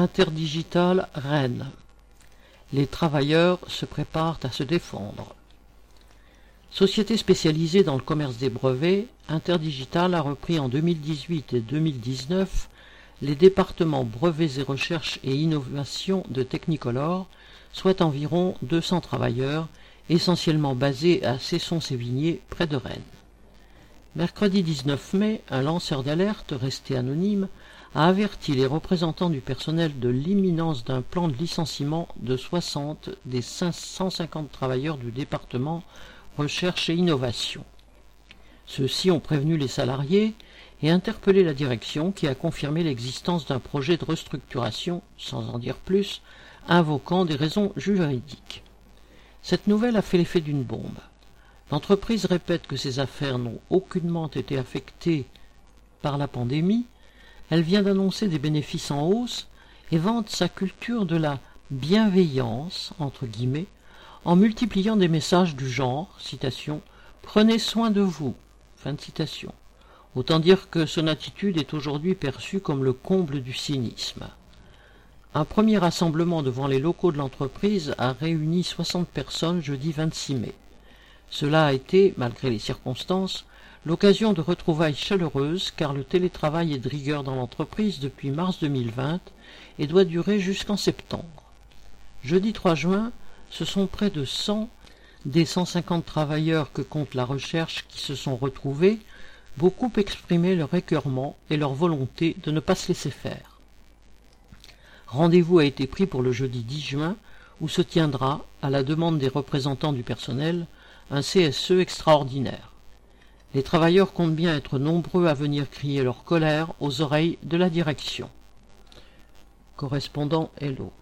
Interdigital Rennes. Les travailleurs se préparent à se défendre. Société spécialisée dans le commerce des brevets, Interdigital a repris en 2018 et 2019 les départements brevets et recherche et innovation de Technicolor, soit environ 200 travailleurs, essentiellement basés à Cesson-Sévigné, près de Rennes. Mercredi 19 mai, un lanceur d'alerte, resté anonyme, a averti les représentants du personnel de l'imminence d'un plan de licenciement de 60 des 550 travailleurs du département recherche et innovation. Ceux-ci ont prévenu les salariés et interpellé la direction qui a confirmé l'existence d'un projet de restructuration, sans en dire plus, invoquant des raisons juridiques. Cette nouvelle a fait l'effet d'une bombe. L'entreprise répète que ses affaires n'ont aucunement été affectées par la pandémie, elle vient d'annoncer des bénéfices en hausse et vante sa culture de la bienveillance, entre guillemets, en multipliant des messages du genre, citation, Prenez soin de vous. Fin de citation. Autant dire que son attitude est aujourd'hui perçue comme le comble du cynisme. Un premier rassemblement devant les locaux de l'entreprise a réuni 60 personnes jeudi 26 mai. Cela a été, malgré les circonstances, l'occasion de retrouvailles chaleureuses car le télétravail est de rigueur dans l'entreprise depuis mars 2020 et doit durer jusqu'en septembre. Jeudi 3 juin, ce sont près de 100 des 150 travailleurs que compte la recherche qui se sont retrouvés, beaucoup exprimaient leur écœurement et leur volonté de ne pas se laisser faire. Rendez-vous a été pris pour le jeudi 10 juin, où se tiendra, à la demande des représentants du personnel, un CSE extraordinaire. Les travailleurs comptent bien être nombreux à venir crier leur colère aux oreilles de la direction. Correspondant Hello.